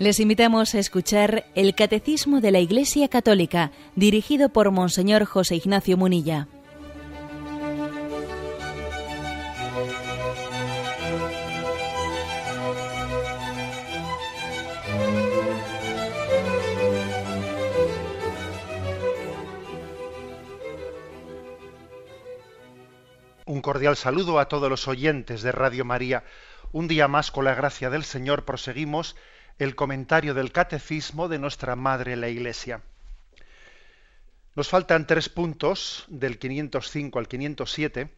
Les invitamos a escuchar el Catecismo de la Iglesia Católica, dirigido por Monseñor José Ignacio Munilla. Un cordial saludo a todos los oyentes de Radio María. Un día más, con la gracia del Señor, proseguimos el comentario del catecismo de nuestra Madre la Iglesia. Nos faltan tres puntos, del 505 al 507,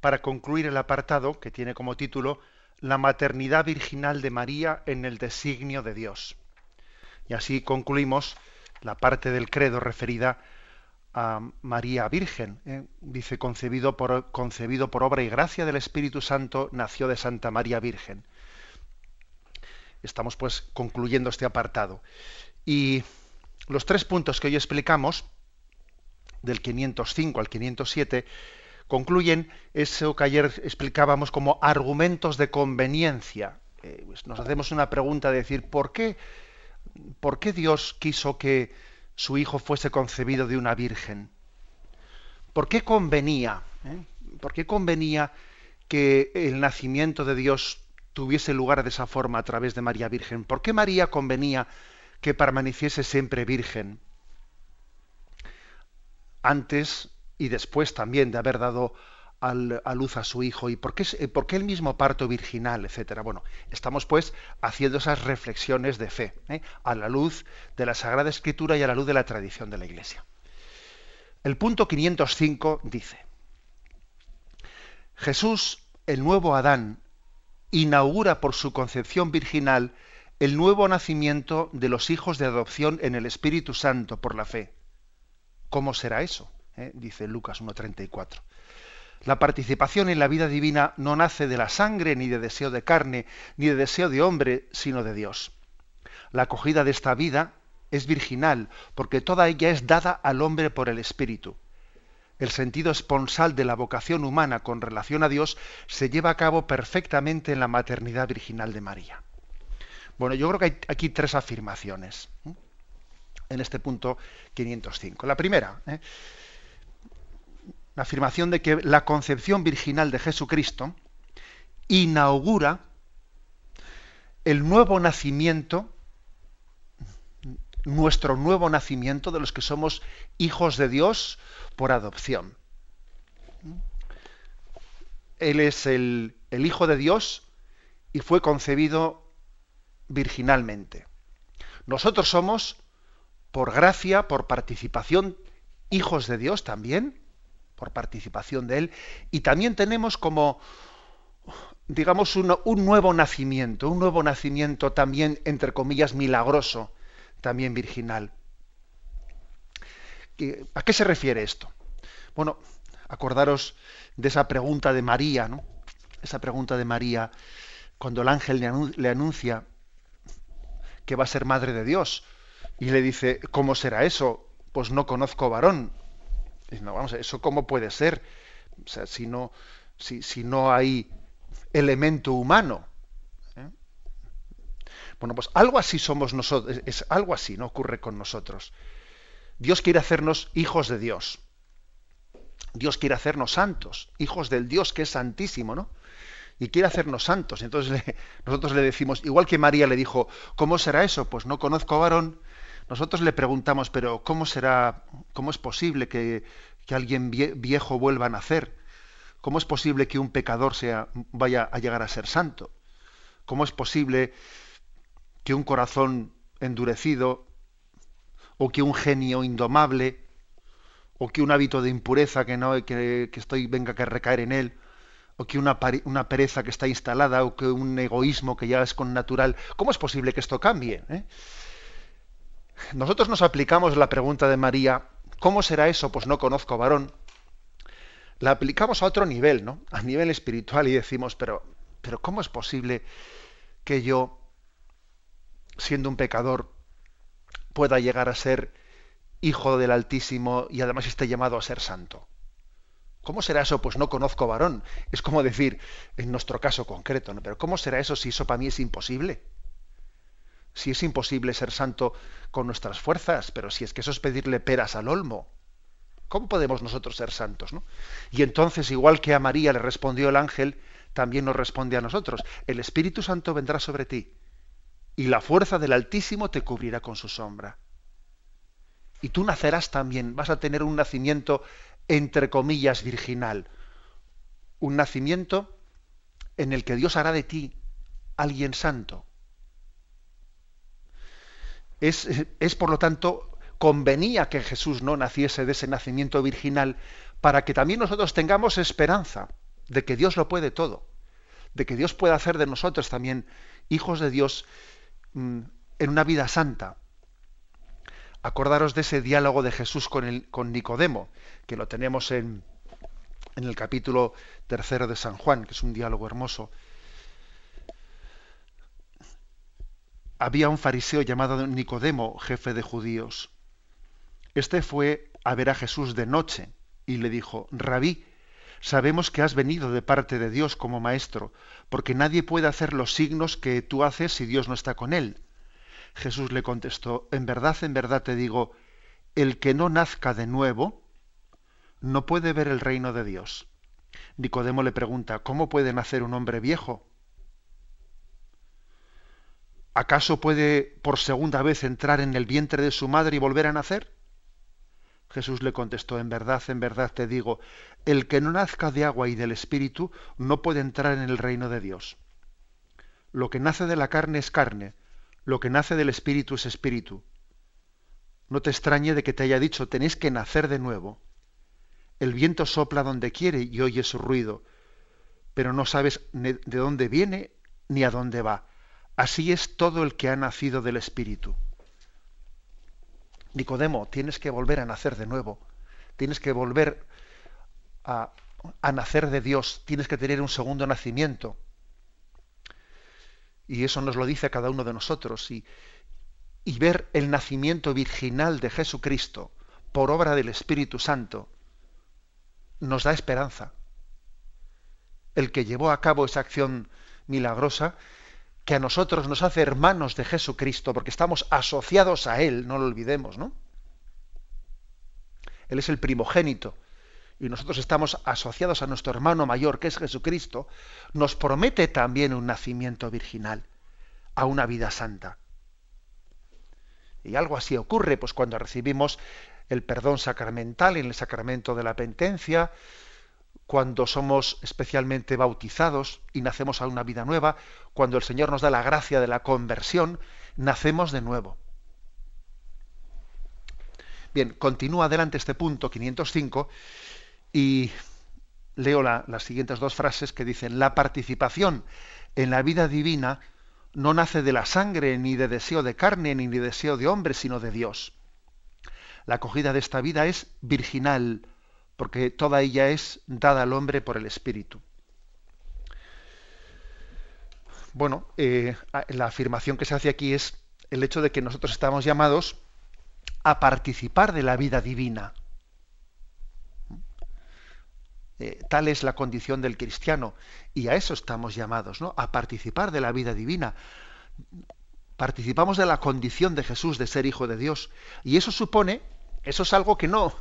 para concluir el apartado que tiene como título La maternidad virginal de María en el designio de Dios. Y así concluimos la parte del credo referida a María Virgen. ¿eh? Dice, concebido por, concebido por obra y gracia del Espíritu Santo, nació de Santa María Virgen. Estamos pues concluyendo este apartado. Y los tres puntos que hoy explicamos, del 505 al 507, concluyen eso que ayer explicábamos como argumentos de conveniencia. Eh, pues nos hacemos una pregunta de decir, ¿por qué, ¿por qué Dios quiso que su hijo fuese concebido de una virgen? ¿Por qué convenía? Eh? ¿Por qué convenía que el nacimiento de Dios tuviese lugar de esa forma a través de María Virgen? ¿Por qué María convenía que permaneciese siempre virgen? Antes y después también de haber dado a luz a su hijo y por qué, el mismo parto virginal, etcétera. Bueno, estamos pues haciendo esas reflexiones de fe ¿eh? a la luz de la Sagrada Escritura y a la luz de la tradición de la Iglesia. El punto 505 dice: Jesús, el nuevo Adán, inaugura por su concepción virginal el nuevo nacimiento de los hijos de adopción en el Espíritu Santo por la fe. ¿Cómo será eso? ¿Eh? Dice Lucas 1.34. La participación en la vida divina no nace de la sangre, ni de deseo de carne, ni de deseo de hombre, sino de Dios. La acogida de esta vida es virginal, porque toda ella es dada al hombre por el Espíritu el sentido esponsal de la vocación humana con relación a Dios se lleva a cabo perfectamente en la maternidad virginal de María. Bueno, yo creo que hay aquí tres afirmaciones en este punto 505. La primera, ¿eh? la afirmación de que la concepción virginal de Jesucristo inaugura el nuevo nacimiento, nuestro nuevo nacimiento de los que somos hijos de Dios, por adopción. Él es el, Hijo de Dios y fue concebido virginalmente. Nosotros somos, por gracia, por participación, hijos de Dios también, por participación de Él, y también tenemos como, digamos, un, un nuevo nacimiento, un nuevo nacimiento también, entre comillas, milagroso, también virginal. ¿A qué se refiere esto? Bueno, acordaros de esa pregunta de María, ¿no? Esa pregunta de María cuando el ángel le anuncia que va a ser madre de Dios y le dice, ¿cómo será eso? Pues no conozco varón. no, vamos, ¿eso cómo puede ser? O sea, si no, si, si no hay elemento humano. Bueno, pues algo así somos nosotros, es algo así, ¿no? Ocurre con nosotros. Dios quiere hacernos hijos de Dios. Dios quiere hacernos santos, hijos del Dios que es santísimo, ¿no? Y quiere hacernos santos. Entonces nosotros le decimos, igual que María le dijo, ¿cómo será eso? Pues no conozco a varón. Nosotros le preguntamos, pero ¿cómo será, cómo es posible que, que alguien viejo vuelva a nacer? ¿Cómo es posible que un pecador sea, vaya a llegar a ser santo? ¿Cómo es posible que un corazón endurecido o que un genio indomable o que un hábito de impureza que no que, estoy venga que recaer en él o que una, pereza que está instalada o que un egoísmo que ya es con natural cómo es posible que esto cambie eh? nosotros nos aplicamos la pregunta de María cómo será eso pues no conozco varón. La aplicamos a otro nivel no a nivel espiritual y decimos pero pero cómo es posible que yo siendo un pecador pueda llegar a ser hijo del Altísimo y además esté llamado a ser santo. ¿Cómo será eso? Pues no conozco varón. Es como decir, en nuestro caso concreto, ¿no? pero ¿cómo será eso si eso para mí es imposible? Si es imposible ser santo con nuestras fuerzas, pero si es que eso es pedirle peras al olmo. ¿Cómo podemos nosotros ser santos? ¿no? Y entonces, igual que a María le respondió el ángel, también nos responde a nosotros. El Espíritu Santo vendrá sobre ti y la fuerza del Altísimo te cubrirá con su sombra. Y tú nacerás también, vas a tener un nacimiento entre comillas virginal, un nacimiento en el que Dios hará de ti alguien santo. Es, es, por lo tanto, convenía que Jesús no naciese de ese nacimiento virginal para que también nosotros tengamos esperanza de que Dios lo puede todo, de que Dios puede hacer de nosotros también hijos de Dios en una vida santa. Acordaros de ese diálogo de Jesús con, el, con Nicodemo, que lo tenemos en, en el capítulo tercero de San Juan, que es un diálogo hermoso. Había un fariseo llamado Nicodemo, jefe de judíos. Este fue a ver a Jesús de noche y le dijo, Rabí, sabemos que has venido de parte de Dios como maestro, porque nadie puede hacer los signos que tú haces si Dios no está con él. Jesús le contestó, en verdad, en verdad te digo, el que no nazca de nuevo no puede ver el reino de Dios. Nicodemo le pregunta, ¿cómo puede nacer un hombre viejo? ¿Acaso puede por segunda vez entrar en el vientre de su madre y volver a nacer? Jesús le contestó, en verdad, en verdad te digo, el que no nazca de agua y del Espíritu no puede entrar en el reino de Dios. Lo que nace de la carne es carne, lo que nace del espíritu es espíritu. No te extrañe de que te haya dicho, tenéis que nacer de nuevo. El viento sopla donde quiere y oye su ruido, pero no sabes de dónde viene ni a dónde va. Así es todo el que ha nacido del espíritu. Nicodemo, tienes que volver a nacer de nuevo. Tienes que volver a, nacer de Dios. Tienes que tener un segundo nacimiento. Y eso nos lo dice cada uno de nosotros. Y ver el nacimiento virginal de Jesucristo por obra del Espíritu Santo nos da esperanza. El que llevó a cabo esa acción milagrosa, que a nosotros nos hace hermanos de Jesucristo, porque estamos asociados a Él, no lo olvidemos, ¿no? Él es el primogénito y nosotros estamos asociados a nuestro hermano mayor, que es Jesucristo, nos promete también un nacimiento virginal, a una vida santa. Y algo así ocurre, pues cuando recibimos el perdón sacramental en el sacramento de la penitencia, cuando somos especialmente bautizados y nacemos a una vida nueva, cuando el Señor nos da la gracia de la conversión, nacemos de nuevo. Bien, continúa adelante este punto 505 y leo las siguientes dos frases que dicen, la participación en la vida divina no nace de la sangre, ni de deseo de carne, ni de deseo de hombre, sino de Dios. La acogida de esta vida es virginal, porque toda ella es dada al hombre por el Espíritu. Bueno, eh, la afirmación que se hace aquí es el hecho de que nosotros estamos llamados a participar de la vida divina. Eh, tal es la condición del cristiano y a eso estamos llamados, ¿no? A participar de la vida divina. Participamos de la condición de Jesús de ser hijo de Dios y eso supone, eso es algo que no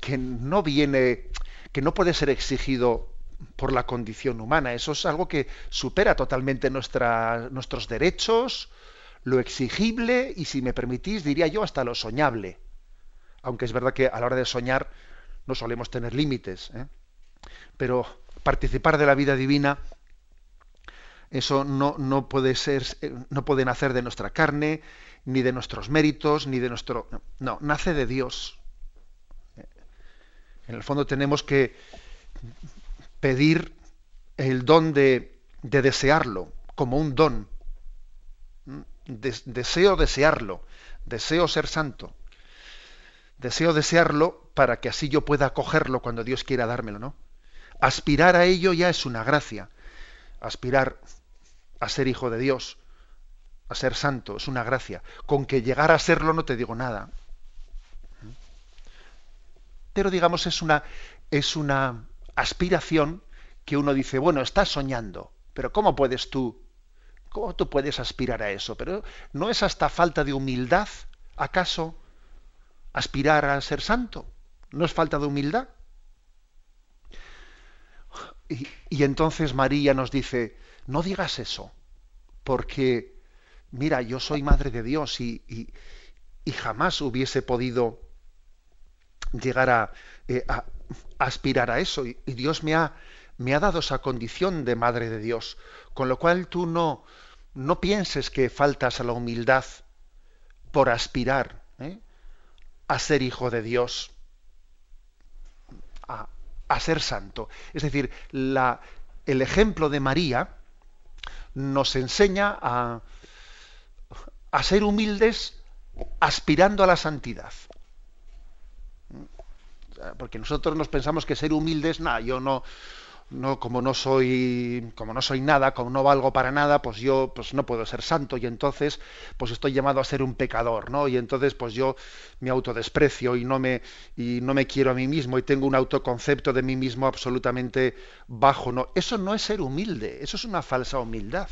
que no viene que no puede ser exigido por la condición humana, eso es algo que supera totalmente nuestros derechos, lo exigible y si me permitís diría yo hasta lo soñable. Aunque es verdad que a la hora de soñar no solemos tener límites. ¿eh? pero participar de la vida divina, eso no, no, puede ser, no puede nacer de nuestra carne, ni de nuestros méritos, ni de nuestro. No, nace de Dios. En el fondo tenemos que pedir el don de, de desearlo, como un don. deseo desearlo, deseo ser santo. Deseo desearlo para que así yo pueda acogerlo cuando Dios quiera dármelo, ¿no? Aspirar a ello ya es una gracia. Aspirar a ser hijo de Dios, a ser santo, es una gracia. Con que llegar a serlo no te digo nada. Pero digamos es una es una aspiración que uno dice, bueno, estás soñando, pero ¿cómo puedes tú ¿Cómo tú puedes aspirar a eso? Pero ¿no es hasta falta de humildad, acaso, aspirar a ser santo? ¿No es falta de humildad? Y, entonces María nos dice, no digas eso, porque, mira, yo soy madre de Dios y, jamás hubiese podido llegar eh, a, aspirar a eso. Y, Dios me ha, me ha dado esa condición de madre de Dios, con lo cual tú no, no pienses que faltas a la humildad por aspirar ¿eh? a ser hijo de Dios a ser santo. Es decir, la, el ejemplo de María nos enseña a, a ser humildes aspirando a la santidad. Porque nosotros nos pensamos que ser humildes, nada, yo no, no como no soy como no soy nada como no valgo para nada pues yo pues no puedo ser santo y entonces pues estoy llamado a ser un pecador no y entonces pues yo me autodesprecio y no me y no me quiero a mí mismo y tengo un autoconcepto de mí mismo absolutamente bajo no eso no es ser humilde eso es una falsa humildad.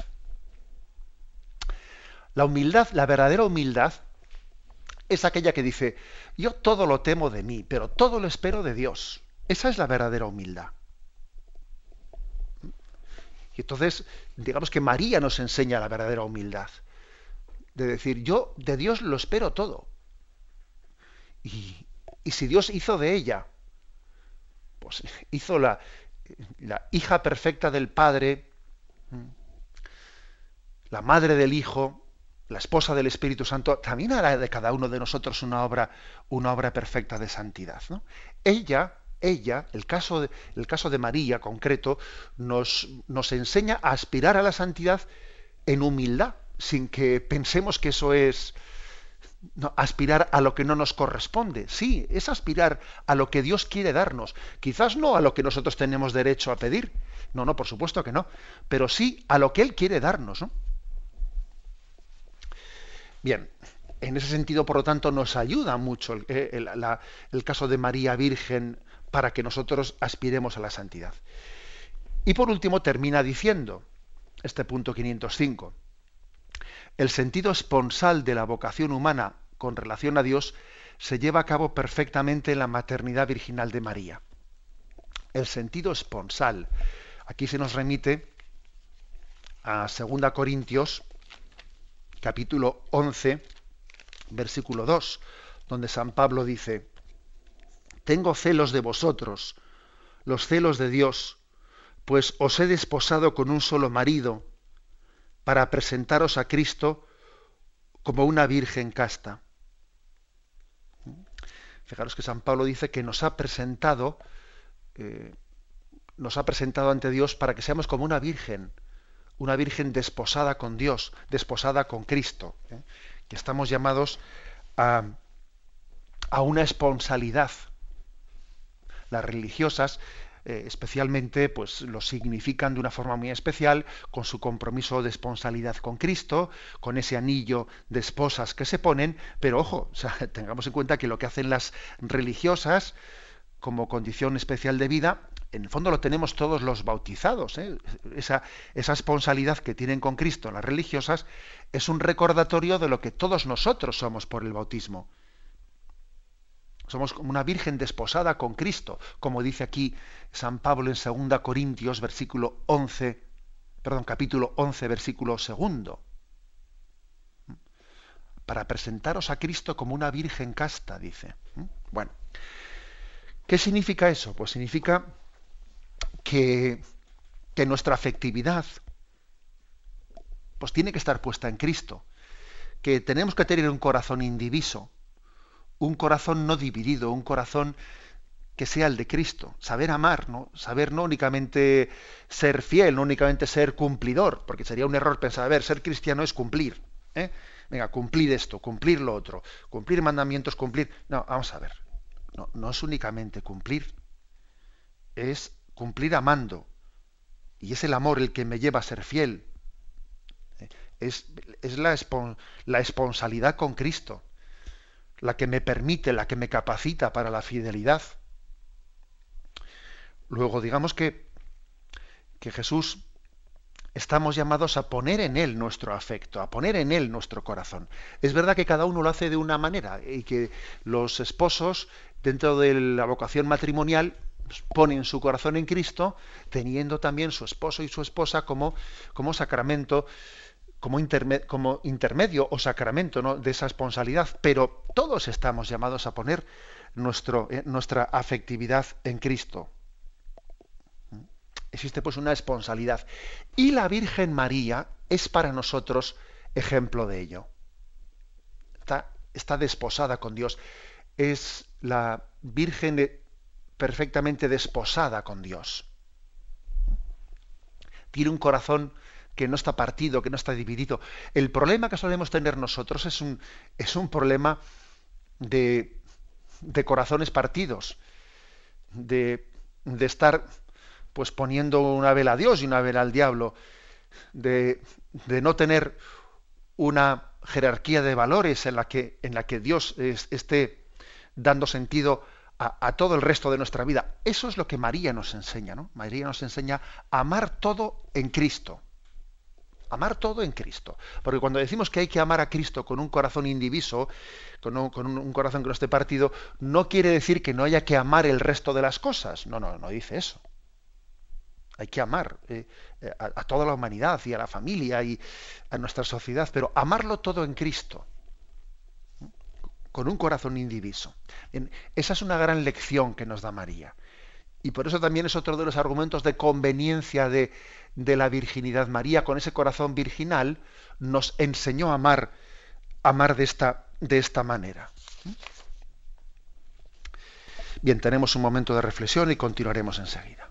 La humildad la verdadera humildad es aquella que dice yo todo lo temo de mí pero todo lo espero de Dios esa es la verdadera humildad y entonces, digamos que María nos enseña la verdadera humildad. De decir, yo de Dios lo espero todo. Y, si Dios hizo de ella, pues hizo la, la hija perfecta del Padre, la madre del Hijo, la esposa del Espíritu Santo, también hará de cada uno de nosotros una obra, una obra perfecta de santidad. ¿no? Ella ella, el caso de, el caso de María concreto, nos, nos enseña a aspirar a la santidad en humildad, sin que pensemos que eso es aspirar a lo que no nos corresponde. Sí, es aspirar a lo que Dios quiere darnos. Quizás no a lo que nosotros tenemos derecho a pedir. No, no, por supuesto que no. Pero sí a lo que Él quiere darnos. Bien, en ese sentido, por lo tanto, nos ayuda mucho el, el caso de María Virgen para que nosotros aspiremos a la santidad. Y por último termina diciendo, este punto 505, el sentido esponsal de la vocación humana con relación a Dios se lleva a cabo perfectamente en la maternidad virginal de María. El sentido esponsal. Aquí se nos remite a 2 Corintios, capítulo 11, versículo 2, donde San Pablo dice, tengo celos de vosotros, los celos de Dios, pues os he desposado con un solo marido, para presentaros a Cristo como una virgen casta. Fijaros que San Pablo dice que nos ha presentado, eh, nos ha presentado ante Dios para que seamos como una virgen, una virgen desposada con Dios, desposada con Cristo, ¿eh? que estamos llamados a, una esponsalidad, las religiosas eh, especialmente pues lo significan de una forma muy especial con su compromiso de esponsalidad con Cristo, con ese anillo de esposas que se ponen, pero ojo, tengamos en cuenta que lo que hacen las religiosas como condición especial de vida, en el fondo lo tenemos todos los bautizados. ¿eh? Esa, esa esponsalidad que tienen con Cristo las religiosas es un recordatorio de lo que todos nosotros somos por el bautismo. Somos como una virgen desposada con Cristo, como dice aquí San Pablo en 2 Corintios, versículo 11, perdón, capítulo 11, versículo segundo. Para presentaros a Cristo como una virgen casta, dice. Bueno, ¿qué significa eso? Pues significa que, nuestra afectividad pues tiene que estar puesta en Cristo, que tenemos que tener un corazón indiviso, un corazón no dividido, un corazón que sea el de Cristo, saber amar, ¿no? Saber no únicamente ser fiel, no únicamente ser cumplidor, porque sería un error pensar, a ver, ser cristiano es cumplir, ¿eh? Venga, cumplir esto, cumplir lo otro, cumplir mandamientos, cumplir. No, vamos a ver. No, no es únicamente cumplir, es cumplir amando. Y es el amor el que me lleva a ser fiel. Es, es la, la esponsalidad con Cristo la que me permite, la que me capacita para la fidelidad. Luego, digamos que, que Jesús estamos llamados a poner en Él nuestro afecto, a poner en Él nuestro corazón. Es verdad que cada uno lo hace de una manera y que los esposos, dentro de la vocación matrimonial, ponen su corazón en Cristo, teniendo también su esposo y su esposa como, como sacramento, como, intermedio o sacramento ¿no? de esa esponsalidad. Pero todos estamos llamados a poner eh, nuestra afectividad en Cristo. Existe pues una esponsalidad. Y la Virgen María es para nosotros ejemplo de ello. Está, está desposada con Dios. Es la Virgen perfectamente desposada con Dios. Tiene un corazón que no está partido, que no está dividido. El problema que solemos tener nosotros es un, es un problema de, de corazones partidos, de, de estar pues poniendo una vela a Dios y una vela al diablo, de, de no tener una jerarquía de valores en la que, en la que Dios esté dando sentido a, todo el resto de nuestra vida. Eso es lo que María nos enseña, ¿no? María nos enseña amar todo en Cristo. Amar todo en Cristo. Porque cuando decimos que hay que amar a Cristo con un corazón indiviso, con un, con un corazón que no esté partido, no quiere decir que no haya que amar el resto de las cosas. No, no, no dice eso. Hay que amar eh, eh, a, toda la humanidad y a la familia y a nuestra sociedad, pero amarlo todo en Cristo, con un corazón indiviso. esa es una gran lección que nos da María. Y por eso también es otro de los argumentos de conveniencia de, de la virginidad. María, con ese corazón virginal, nos enseñó a amar, amar de, esta, de esta manera. Bien, tenemos un momento de reflexión y continuaremos enseguida.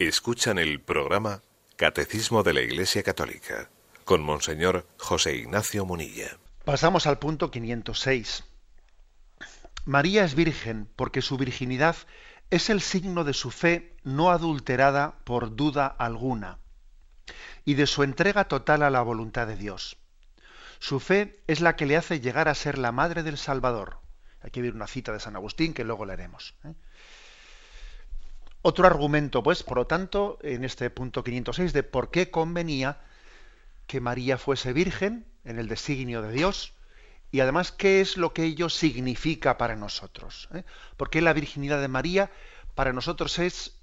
Escuchan el programa Catecismo de la Iglesia Católica con Monseñor José Ignacio Munilla. Pasamos al punto 506. María es virgen porque su virginidad es el signo de su fe no adulterada por duda alguna y de su entrega total a la voluntad de Dios. Su fe es la que le hace llegar a ser la madre del Salvador. Aquí ver una cita de San Agustín que luego leeremos. ¿eh? Otro argumento, pues, por lo tanto, en este punto 506 de por qué convenía que María fuese virgen en el designio de Dios y además qué es lo que ello significa para nosotros. ¿eh? Porque la virginidad de María para nosotros es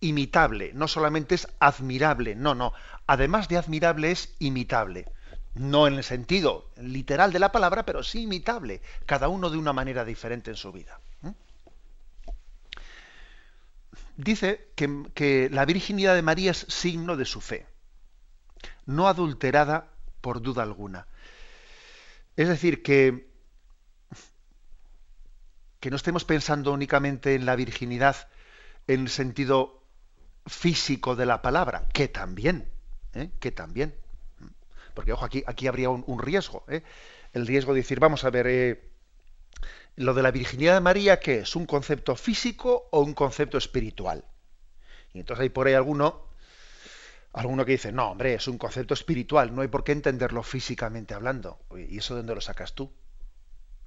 imitable, no solamente es admirable, no, no, además de admirable es imitable. no en el sentido literal de la palabra, pero sí imitable, cada uno de una manera diferente en su vida. Dice que, que la virginidad de María es signo de su fe, no adulterada por duda alguna. Es decir, que, que no estemos pensando únicamente en la virginidad en el sentido físico de la palabra, que también, ¿eh? que también. Porque, ojo, aquí, aquí habría un, riesgo. ¿eh? El riesgo de decir, vamos a ver, eh, lo de la virginidad de María, ¿qué es? ¿Un concepto físico o un concepto espiritual? Y entonces hay por ahí alguno, alguno que dice, no, hombre, es un concepto espiritual, no hay por qué entenderlo físicamente hablando. ¿Y eso de dónde lo sacas tú?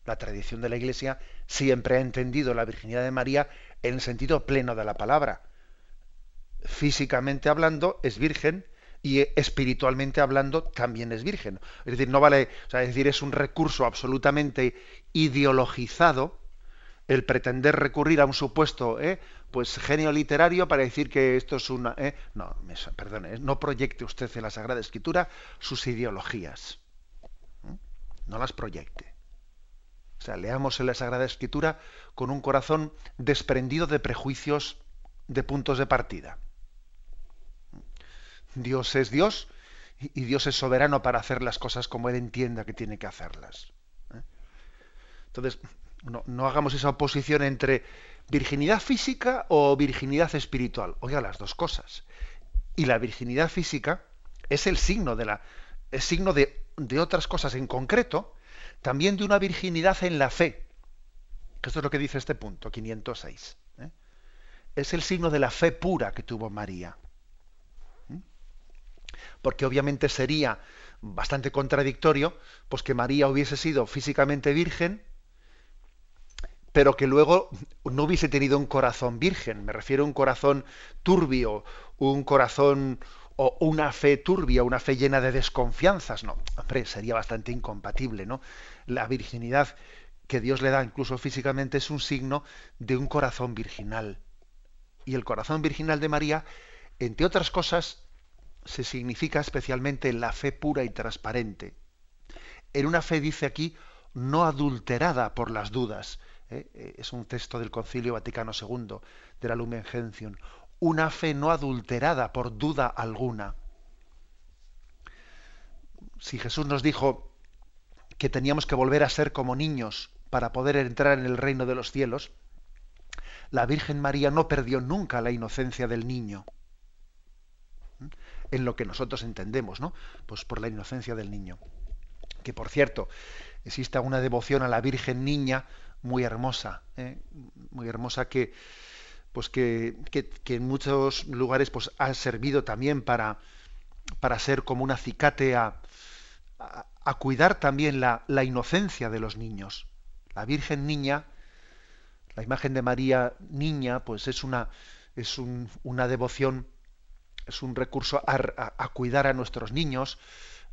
La tradición de la Iglesia siempre ha entendido la virginidad de María en el sentido pleno de la palabra. Físicamente hablando es virgen y espiritualmente hablando también es virgen. Es decir, no vale, es decir, es un recurso absolutamente ideologizado el pretender recurrir a un supuesto ¿eh? pues genio literario para decir que esto es una ¿eh? no perdone no proyecte usted en la Sagrada Escritura sus ideologías no las proyecte o sea leamos en la Sagrada Escritura con un corazón desprendido de prejuicios de puntos de partida Dios es Dios y Dios es soberano para hacer las cosas como Él entienda que tiene que hacerlas. ¿eh? Entonces, no, hagamos esa oposición entre virginidad física o virginidad espiritual. Oiga, las dos cosas. Y la virginidad física es el signo de la, es signo de, otras cosas en concreto, también de una virginidad en la fe. Esto es lo que dice este punto, 506. ¿eh? Es el signo de la fe pura que tuvo María porque obviamente sería bastante contradictorio pues que María hubiese sido físicamente virgen pero que luego no hubiese tenido un corazón virgen, me refiero a un corazón turbio, un corazón o una fe turbia, una fe llena de desconfianzas, no, hombre, sería bastante incompatible, ¿no? La virginidad que Dios le da incluso físicamente es un signo de un corazón virginal. Y el corazón virginal de María, entre otras cosas, se significa especialmente la fe pura y transparente. En una fe, dice aquí, no adulterada por las dudas. ¿eh? Eh, es un texto del Concilio Vaticano II, de la Lumen Gentium. Una fe no adulterada por duda alguna. Si Jesús nos dijo que teníamos que volver a ser como niños para poder entrar en el reino de los cielos, la Virgen María no perdió nunca la inocencia del niño en lo que nosotros entendemos, ¿no? Pues por la inocencia del niño. Que por cierto, existe una devoción a la Virgen Niña muy hermosa, ¿eh? muy hermosa que, pues que, en muchos lugares pues ha servido también para, para ser como un acicate a, a, cuidar también la, la, inocencia de los niños. La Virgen Niña, la imagen de María Niña, pues es una, es una devoción es un recurso a, cuidar a nuestros niños,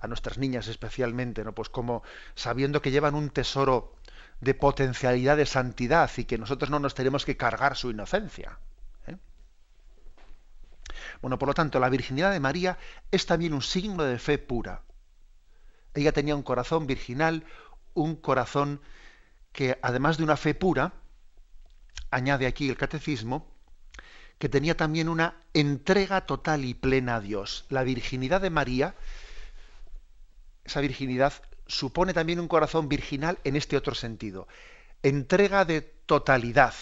a nuestras niñas especialmente, ¿no? Pues como sabiendo que llevan un tesoro de potencialidad de santidad y que nosotros no nos tenemos que cargar su inocencia. ¿eh? Bueno, por lo tanto, la virginidad de María es también un signo de fe pura. Ella tenía un corazón virginal, un corazón que, además de una fe pura, añade aquí el catecismo, que tenía también una entrega total y plena a Dios. La virginidad de María, esa virginidad supone también un corazón virginal en este otro sentido. Entrega de totalidad,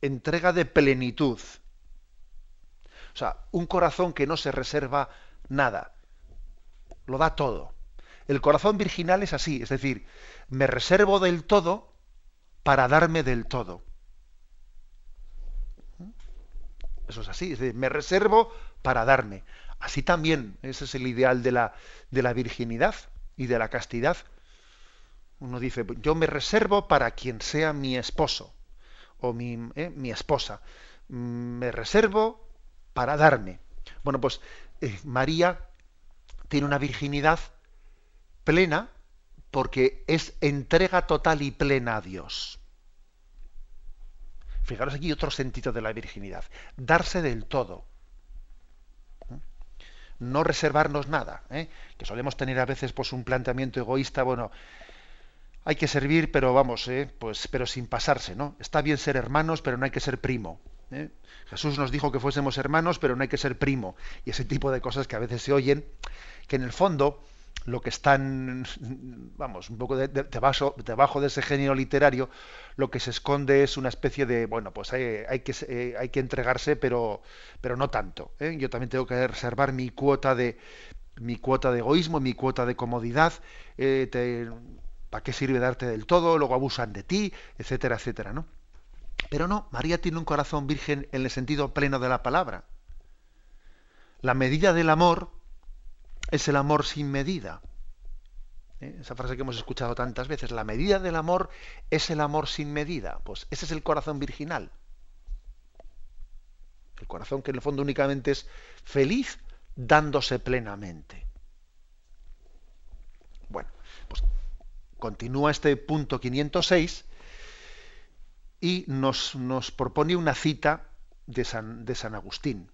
entrega de plenitud. O sea, un corazón que no se reserva nada, lo da todo. El corazón virginal es así, es decir, me reservo del todo para darme del todo. Eso es así, me reservo para darme. Así también, ese es el ideal de la, de la virginidad y de la castidad. Uno dice, yo me reservo para quien sea mi esposo o mi, eh, mi esposa. Me reservo para darme. Bueno, pues eh, María tiene una virginidad plena porque es entrega total y plena a Dios. Fijaros aquí otro sentido de la virginidad, darse del todo. no reservarnos nada, ¿eh? que solemos tener a veces pues un planteamiento egoísta, bueno, hay que servir, pero vamos, ¿eh? pues, pero sin pasarse, ¿no? Está bien ser hermanos, pero no hay que ser primo. ¿eh? Jesús nos dijo que fuésemos hermanos, pero no hay que ser primo. Y ese tipo de cosas que a veces se oyen, que en el fondo lo que están, vamos, un poco debajo, de ese genio literario, lo que se esconde es una especie de, bueno, pues hay, que, eh, hay que entregarse, pero, pero no tanto. ¿eh? Yo también tengo que reservar mi cuota de mi cuota de egoísmo, mi cuota de comodidad. Eh, ¿Para qué sirve darte del todo? Luego abusan de ti, etcétera, etcétera, ¿no? Pero no, María tiene un corazón virgen en el sentido pleno de la palabra. La medida del amor es el amor sin medida. ¿Eh? Esa frase que hemos escuchado tantas veces, la medida del amor es el amor sin medida. Pues ese es el corazón virginal. El corazón que en el fondo únicamente es feliz dándose plenamente. Bueno, pues continúa este punto 506 y nos, nos propone una cita de San, de San Agustín.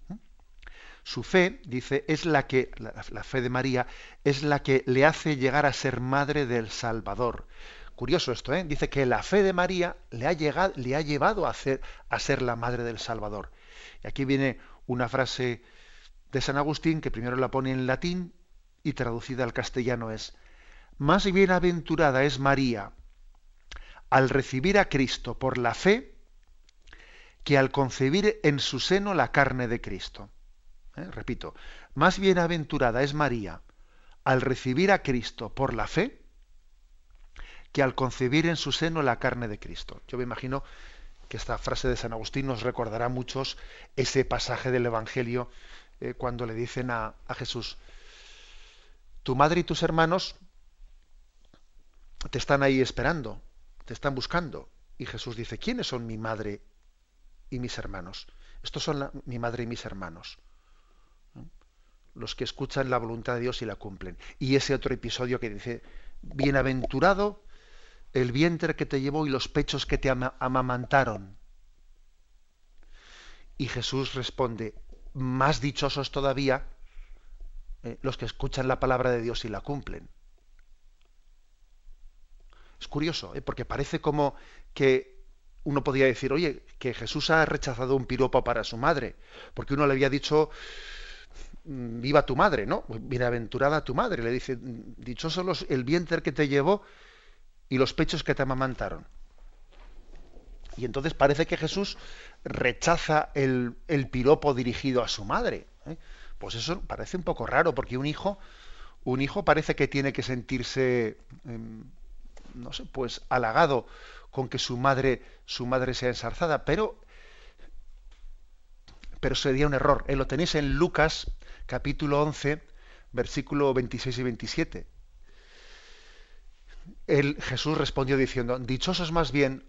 Su fe, dice, es la que, la, fe de María, es la que le hace llegar a ser madre del Salvador. Curioso esto, ¿eh? Dice que la fe de María le ha, llegado, le ha llevado a, hacer, a ser la madre del Salvador. Y aquí viene una frase de San Agustín que primero la pone en latín y traducida al castellano es, más bienaventurada es María al recibir a Cristo por la fe que al concebir en su seno la carne de Cristo. ¿Eh? repito, más bienaventurada es María al recibir a Cristo por la fe que al concebir en su seno la carne de Cristo. Yo me imagino que esta frase de San Agustín nos recordará a muchos ese pasaje del Evangelio eh, cuando le dicen a, a Jesús, tu madre y tus hermanos te están ahí esperando, te están buscando. Y Jesús dice, ¿quiénes son mi madre y mis hermanos? Estos son mi madre y mis hermanos los que escuchan la voluntad de Dios y la cumplen. Y ese otro episodio que dice, bienaventurado el vientre que te llevó y los pechos que te amamantaron. Y Jesús responde, más dichosos todavía eh, los que escuchan la palabra de Dios y la cumplen. Es curioso, eh, porque parece como que uno podría decir, oye, que Jesús ha rechazado un piropo para su madre, porque uno le había dicho, viva tu madre, ¿no? Bienaventurada tu madre, le dice, dichoso los, el vientre que te llevó y los pechos que te amamantaron. Y entonces parece que Jesús rechaza el, piropo dirigido a su madre. ¿eh? Pues eso parece un poco raro, porque un hijo, un hijo parece que tiene que sentirse, em, no sé, pues halagado con que su madre, su madre sea ensarzada, pero, pero sería un error. ¿eh? Lo tenéis en Lucas capítulo 11, versículo 26 y 27. El, Jesús respondió diciendo, dichosos más bien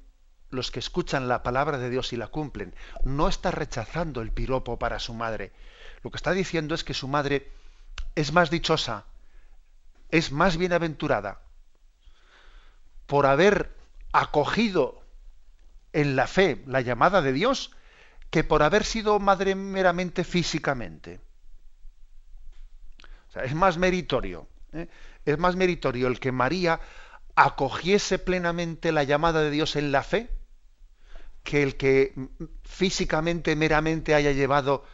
los que escuchan la palabra de Dios y la cumplen. No está rechazando el piropo para su madre. Lo que está diciendo es que su madre es más dichosa, es más bienaventurada por haber acogido en la fe la llamada de Dios que por haber sido madre meramente físicamente es más meritorio, ¿eh? es más meritorio el que María acogiese plenamente la llamada de Dios en la fe que el que físicamente, meramente haya llevado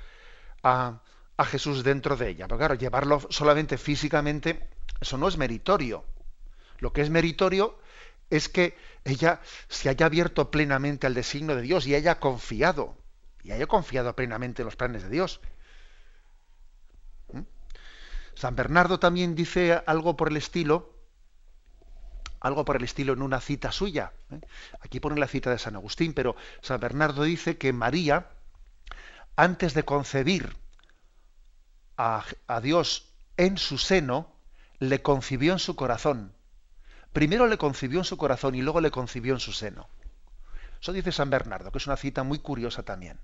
a, a Jesús dentro de ella. Pero claro, llevarlo solamente físicamente, eso no es meritorio. Lo que es meritorio es que ella se haya abierto plenamente al designio de Dios y haya confiado, y haya confiado plenamente en los planes de Dios. San Bernardo también dice algo por el estilo, algo por el estilo en una cita suya. ¿eh? Aquí pone la cita de San Agustín, pero San Bernardo dice que María, antes de concebir a, a Dios en su seno, le concibió en su corazón. Primero le concibió en su corazón y luego le concibió en su seno. Eso dice San Bernardo, que es una cita muy curiosa también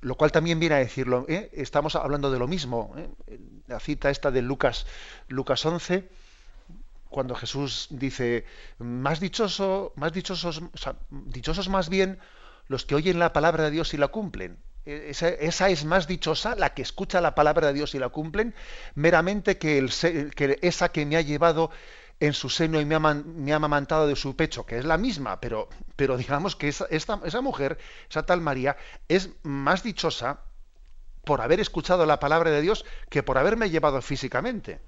lo cual también viene a decirlo, ¿eh? estamos hablando de lo mismo. ¿eh? La cita esta de Lucas, Lucas 11, cuando Jesús dice, más dichoso, más dichosos, dichosos más bien los que oyen la palabra de Dios y la cumplen. e, esa, es más dichosa, la que escucha la palabra de Dios y la cumplen, meramente que, el, que esa que me ha llevado en su seno y me ha, amamantado de su pecho, que es la misma, pero, pero digamos que esa, esa mujer, esa tal María, es más dichosa por haber escuchado la palabra de Dios que por haberme llevado físicamente.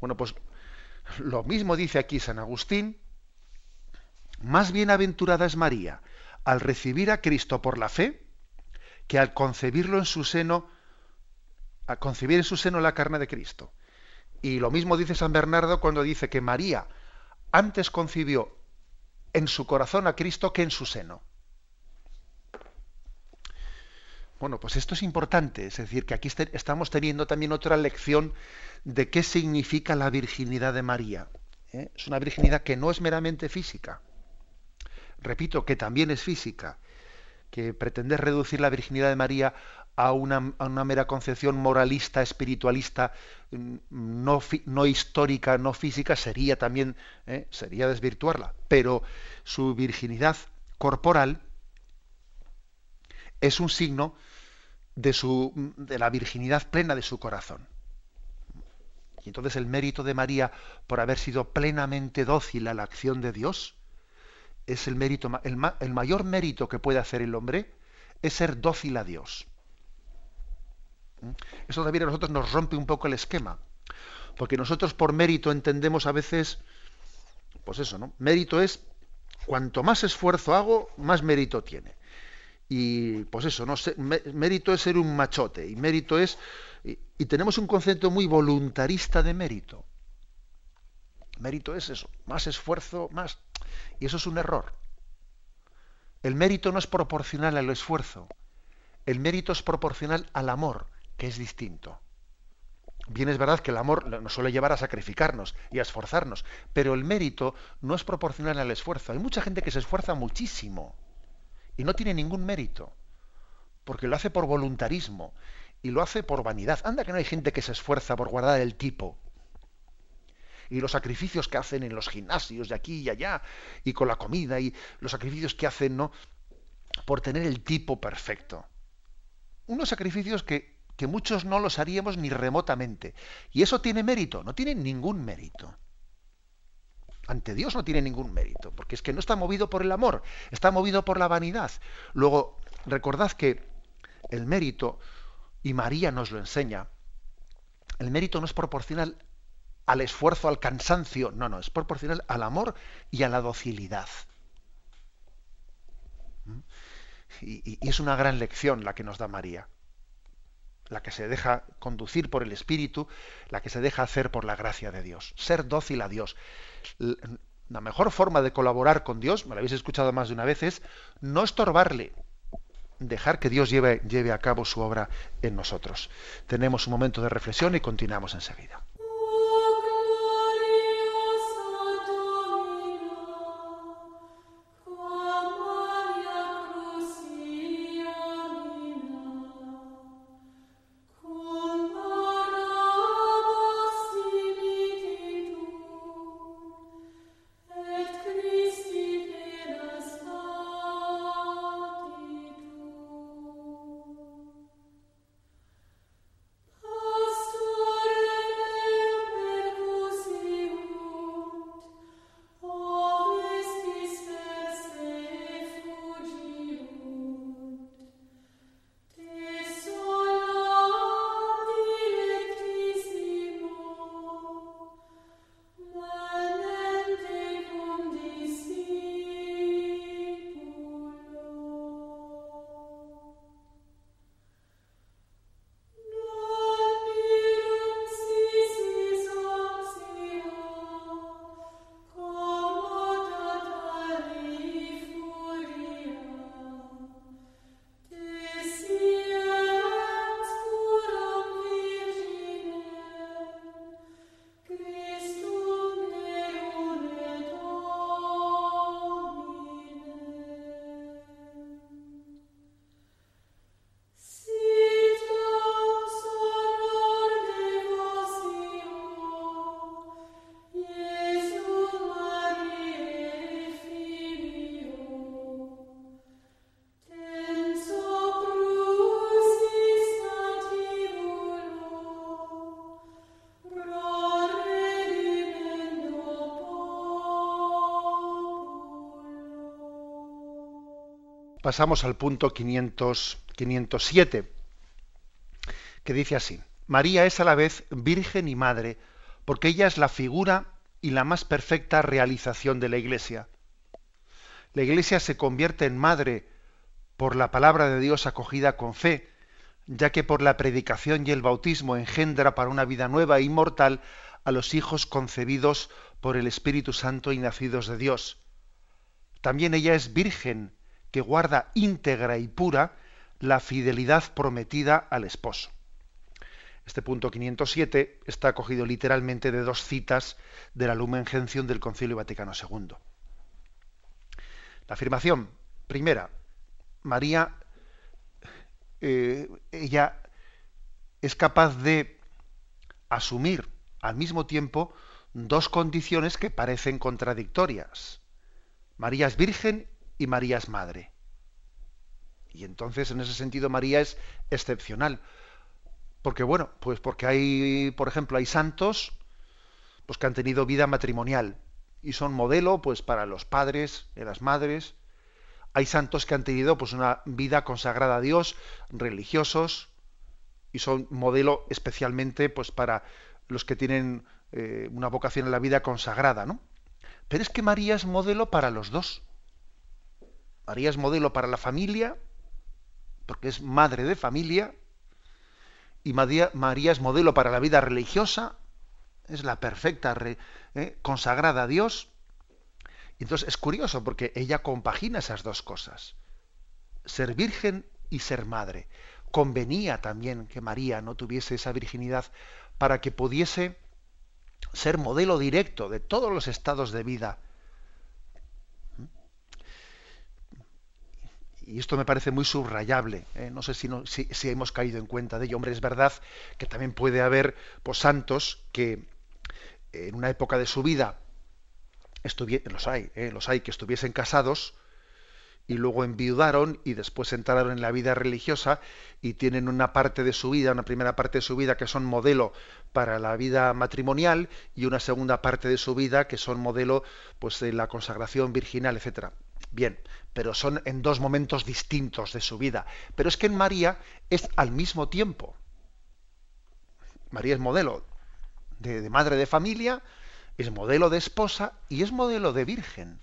Bueno, pues lo mismo dice aquí San Agustín, más bienaventurada es María al recibir a Cristo por la fe que al concebirlo en su seno, a concebir en su seno la carne de Cristo. Y lo mismo dice San Bernardo cuando dice que María antes concibió en su corazón a Cristo que en su seno. Bueno, pues esto es importante, es decir, que aquí estamos teniendo también otra lección de qué significa la virginidad de María. ¿eh? Es una virginidad que no es meramente física. Repito, que también es física. Que pretender reducir la virginidad de María a una, mera concepción moralista, espiritualista, mm, no, no histórica, no física, sería también, ¿eh? sería desvirtuarla. Pero su virginidad corporal es un signo de, su, de la virginidad plena de su corazón. Y entonces el mérito de María por haber sido plenamente dócil a la acción de Dios es el mérito, el, el mayor mérito que puede hacer el hombre es ser dócil a Dios. Eso también a nosotros nos rompe un poco el esquema, porque nosotros por mérito entendemos a veces, pues eso, ¿no? Mérito es cuanto más esfuerzo hago, más mérito tiene. Y pues eso, ¿no? Mérito es ser un machote, y mérito es. Y, tenemos un concepto muy voluntarista de mérito. Mérito es eso, más esfuerzo, más. Y eso es un error. El mérito no es proporcional al esfuerzo. El mérito es proporcional al amor que es distinto. Bien es verdad que el amor nos suele llevar a sacrificarnos y a esforzarnos, pero el mérito no es proporcional al esfuerzo. Hay mucha gente que se esfuerza muchísimo y no tiene ningún mérito, porque lo hace por voluntarismo y lo hace por vanidad. Anda que no hay gente que se esfuerza por guardar el tipo. Y los sacrificios que hacen en los gimnasios de aquí y allá, y con la comida, y los sacrificios que hacen, ¿no? Por tener el tipo perfecto. Unos sacrificios que que muchos no los haríamos ni remotamente. Y eso tiene mérito, no tiene ningún mérito. Ante Dios no tiene ningún mérito, porque es que no está movido por el amor, está movido por la vanidad. Luego, recordad que el mérito, y María nos lo enseña, el mérito no es proporcional al esfuerzo, al cansancio, no, no, es proporcional al amor y a la docilidad. ¿Mm? Y, y es una gran lección la que nos da María la que se deja conducir por el Espíritu, la que se deja hacer por la gracia de Dios. Ser dócil a Dios. La mejor forma de colaborar con Dios, me lo habéis escuchado más de una vez, es no estorbarle, dejar que Dios lleve, lleve a cabo su obra en nosotros. Tenemos un momento de reflexión y continuamos enseguida. Pasamos al punto 500, 507, que dice así, María es a la vez virgen y madre, porque ella es la figura y la más perfecta realización de la Iglesia. La Iglesia se convierte en madre por la palabra de Dios acogida con fe, ya que por la predicación y el bautismo engendra para una vida nueva e inmortal a los hijos concebidos por el Espíritu Santo y nacidos de Dios. También ella es virgen, guarda íntegra y pura la fidelidad prometida al esposo. Este punto 507 está cogido literalmente de dos citas de la Lumen Gentium del Concilio Vaticano II. La afirmación primera, María, eh, ella es capaz de asumir al mismo tiempo dos condiciones que parecen contradictorias. María es virgen y María es madre. Y entonces, en ese sentido, María es excepcional. Porque, bueno, pues porque hay, por ejemplo, hay santos pues, que han tenido vida matrimonial y son modelo pues para los padres y las madres. Hay santos que han tenido pues una vida consagrada a Dios, religiosos, y son modelo especialmente pues para los que tienen eh, una vocación en la vida consagrada, ¿no? Pero es que María es modelo para los dos. María es modelo para la familia, porque es madre de familia, y María, es modelo para la vida religiosa, es la perfecta eh, consagrada a Dios. Y entonces es curioso porque ella compagina esas dos cosas, ser virgen y ser madre. Convenía también que María no tuviese esa virginidad para que pudiese ser modelo directo de todos los estados de vida. Y esto me parece muy subrayable. ¿eh? No sé si, si, hemos caído en cuenta de ello. Hombre, es verdad que también puede haber pues, santos que en una época de su vida los hay, ¿eh? los hay que estuviesen casados y luego enviudaron y después entraron en la vida religiosa y tienen una parte de su vida, una primera parte de su vida que son modelo para la vida matrimonial y una segunda parte de su vida que son modelo pues de la consagración virginal, etcétera. Bien, pero son en dos momentos distintos de su vida. Pero es que en María es al mismo tiempo. María es modelo de, madre de familia, es modelo de esposa y es modelo de virgen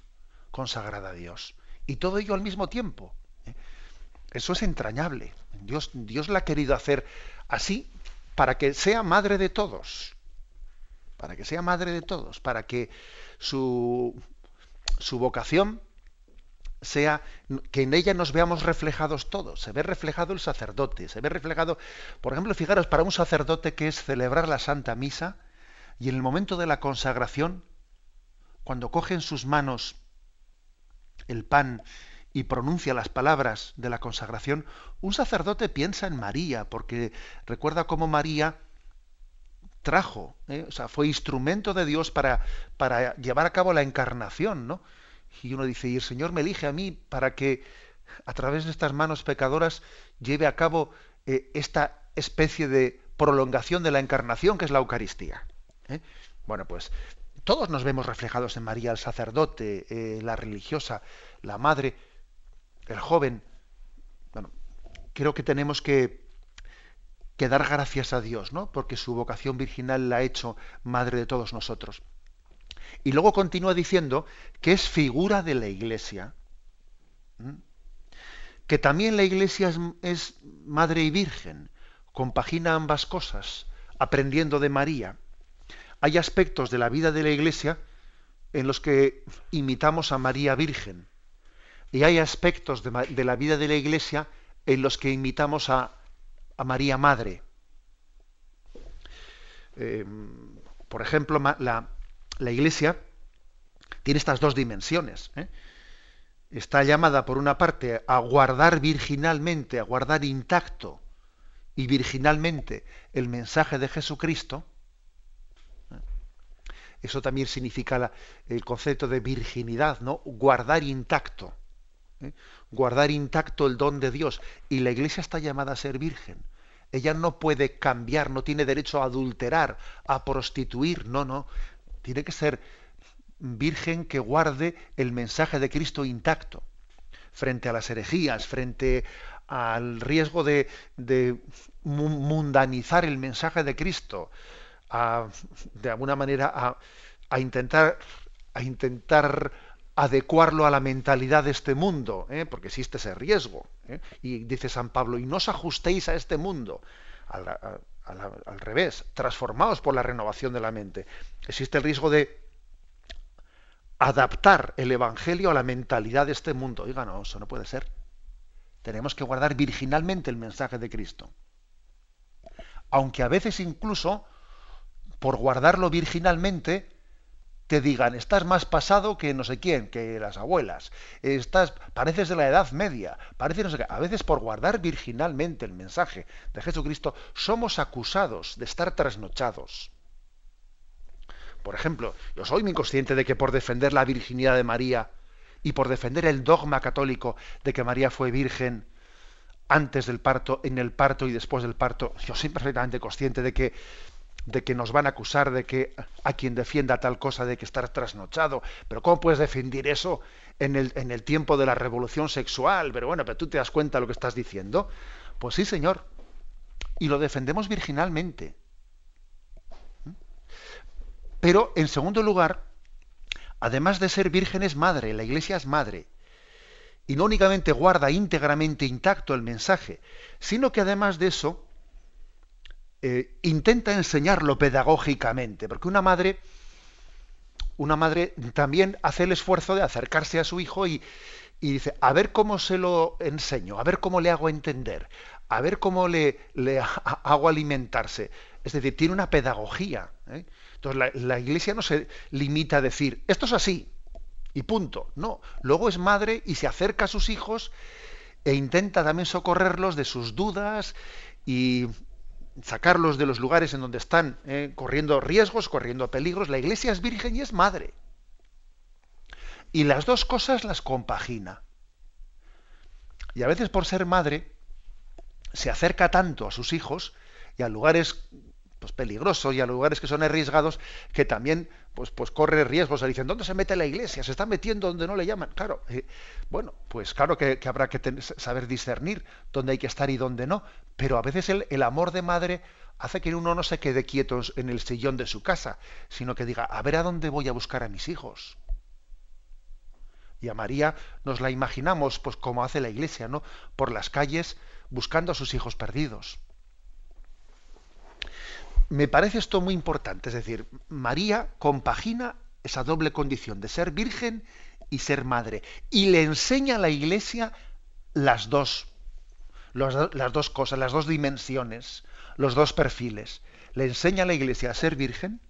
consagrada a Dios. Y todo ello al mismo tiempo. ¿eh? Eso es entrañable. Dios, Dios la ha querido hacer así para que sea madre de todos. Para que sea madre de todos. Para que su, su vocación sea que en ella nos veamos reflejados todos. Se ve reflejado el sacerdote, se ve reflejado, por ejemplo, fijaros, para un sacerdote que es celebrar la Santa Misa y en el momento de la consagración, cuando coge en sus manos el pan y pronuncia las palabras de la consagración, un sacerdote piensa en María, porque recuerda cómo María trajo, ¿eh? o sea, fue instrumento de Dios para, para llevar a cabo la encarnación, ¿no? Y uno dice, y el Señor me elige a mí para que a través de estas manos pecadoras lleve a cabo eh, esta especie de prolongación de la encarnación que es la Eucaristía. ¿eh? Bueno, pues todos nos vemos reflejados en María, el sacerdote, eh, la religiosa, la madre, el joven. Bueno, creo que tenemos que, que dar gracias a Dios, ¿no? Porque su vocación virginal la ha hecho madre de todos nosotros. Y luego continúa diciendo que es figura de la Iglesia. Que también la Iglesia es, madre y virgen, compagina ambas cosas, aprendiendo de María hay aspectos de la vida de la Iglesia en los que imitamos a María Virgen y hay aspectos de, la vida de la Iglesia en los que imitamos a, María Madre. Em, por ejemplo, la, Iglesia tiene estas dos dimensiones. ¿eh? Está llamada, por una parte, a guardar virginalmente, a guardar intacto y virginalmente el mensaje de Jesucristo, eso también significa el concepto de virginidad, ¿no? Guardar intacto. ¿eh? Guardar intacto el don de Dios. Y la iglesia está llamada a ser virgen. Ella no puede cambiar, no tiene derecho a adulterar, a prostituir, no, no. Tiene que ser virgen que guarde el mensaje de Cristo intacto. frente a las herejías, frente al riesgo de, mundanizar el mensaje de Cristo, de alguna manera a, intentar, a intentar adecuarlo a la mentalidad de este mundo, ¿eh? porque existe ese riesgo. ¿eh? Y dice San Pablo, y no os ajustéis a este mundo. Al, revés, transformados por la renovación de la mente. Existe el riesgo de adaptar el Evangelio a la mentalidad de este mundo. Oiga, no, eso no puede ser. Tenemos que guardar virginalmente el mensaje de Cristo. Aunque a veces incluso, por guardarlo virginalmente, te digan, estás más pasado que no sé quién, que las abuelas, estás, pareces de la Edad Media, pareces no sé qué. A veces por guardar virginalmente el mensaje de Jesucristo, somos acusados de estar trasnochados. Por ejemplo, yo soy muy consciente de que por defender la virginidad de María y por defender el dogma católico de que María fue virgen antes del parto, en el parto y después del parto, yo soy perfectamente consciente de que de que nos van a acusar de que a quien defienda tal cosa de que estar trasnochado. Pero ¿cómo puedes defender eso en el, en el tiempo de la revolución sexual? Pero bueno, pero tú te das cuenta de lo que estás diciendo. Pues sí, señor. Y lo defendemos virginalmente. Pero, en segundo lugar, además de ser virgen es madre, la iglesia es madre. Y no únicamente guarda íntegramente intacto el mensaje, sino que además de eso, eh, intenta enseñarlo pedagógicamente, porque una madre, una madre también hace el esfuerzo de acercarse a su hijo y, dice, a ver cómo se lo enseño, a ver cómo le hago entender, a ver cómo le, hago alimentarse. Es decir, tiene una pedagogía. ¿eh? Entonces la, iglesia no se limita a decir, esto es así, y punto. No, luego es madre y se acerca a sus hijos e intenta también socorrerlos de sus dudas y, sacarlos de los lugares en donde están eh, corriendo riesgos, corriendo peligros. La iglesia es virgen y es madre. Y las dos cosas las compagina. Y a veces por ser madre se acerca tanto a sus hijos y a lugares pues, peligrosos y a lugares que son arriesgados que también pues, pues corre riesgos. Se dicen, ¿dónde se mete la iglesia? Se está metiendo donde no le llaman. Claro, eh, bueno, pues claro que, habrá que saber discernir dónde hay que estar y dónde no. Pero a veces el, el amor de madre hace que uno no se quede quieto en el sillón de su casa, sino que diga, a ver a dónde voy a buscar a mis hijos. Y a María nos la imaginamos, pues como hace la iglesia, ¿no? Por las calles buscando a sus hijos perdidos me parece esto muy importante, es decir, María compagina esa doble condición de ser virgen y ser madre, y le enseña a la Iglesia las dos, las dos cosas, las dos dimensiones, los dos perfiles. Le enseña a la Iglesia a ser virgen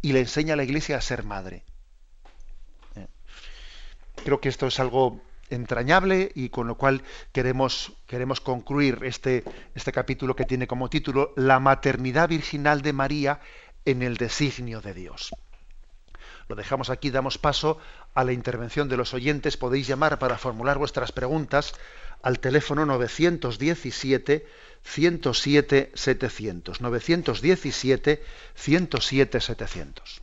y le enseña a la Iglesia a ser madre. Eh, creo que esto es algo entrañable y con lo cual queremos, queremos concluir este, este capítulo que tiene como título La maternidad virginal de María en el designio de Dios. Lo dejamos aquí, damos paso a la intervención de los oyentes. Podéis llamar para formular vuestras preguntas al teléfono 917 107 700. 917 107 700.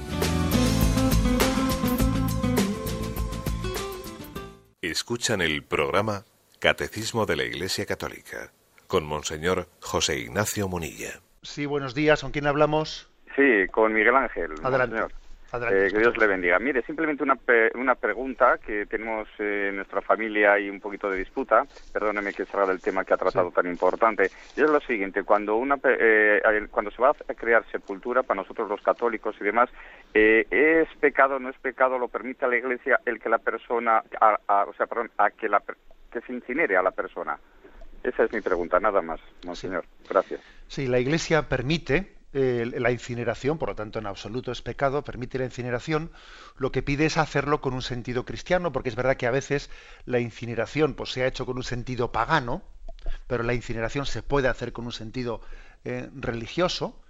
Escuchan el programa Catecismo de la Iglesia Católica con Monseñor José Ignacio Munilla. Sí, buenos días. ¿Con quién hablamos? Sí, con Miguel Ángel. Adelante. Señor. Eh, que Dios le bendiga. Mire, simplemente una, pe- una pregunta que tenemos eh, en nuestra familia y un poquito de disputa. Perdóneme que salga del tema que ha tratado Sí. tan importante. Y es lo siguiente, cuando una eh, cuando se va a crear sepultura, para nosotros los católicos y demás, eh, ¿es pecado o no es pecado? ¿Lo permite la Iglesia el que la persona, a- a- o sea, perdón, a que, la, que se incinere a la persona? Esa es mi pregunta, nada más, monseñor. Gracias. Sí, la Iglesia permite la incineración, por lo tanto en absoluto es pecado, permite la incineración, lo que pide es hacerlo con un sentido cristiano, porque es verdad que a veces la incineración pues, se ha hecho con un sentido pagano, pero la incineración se puede hacer con un sentido eh, religioso,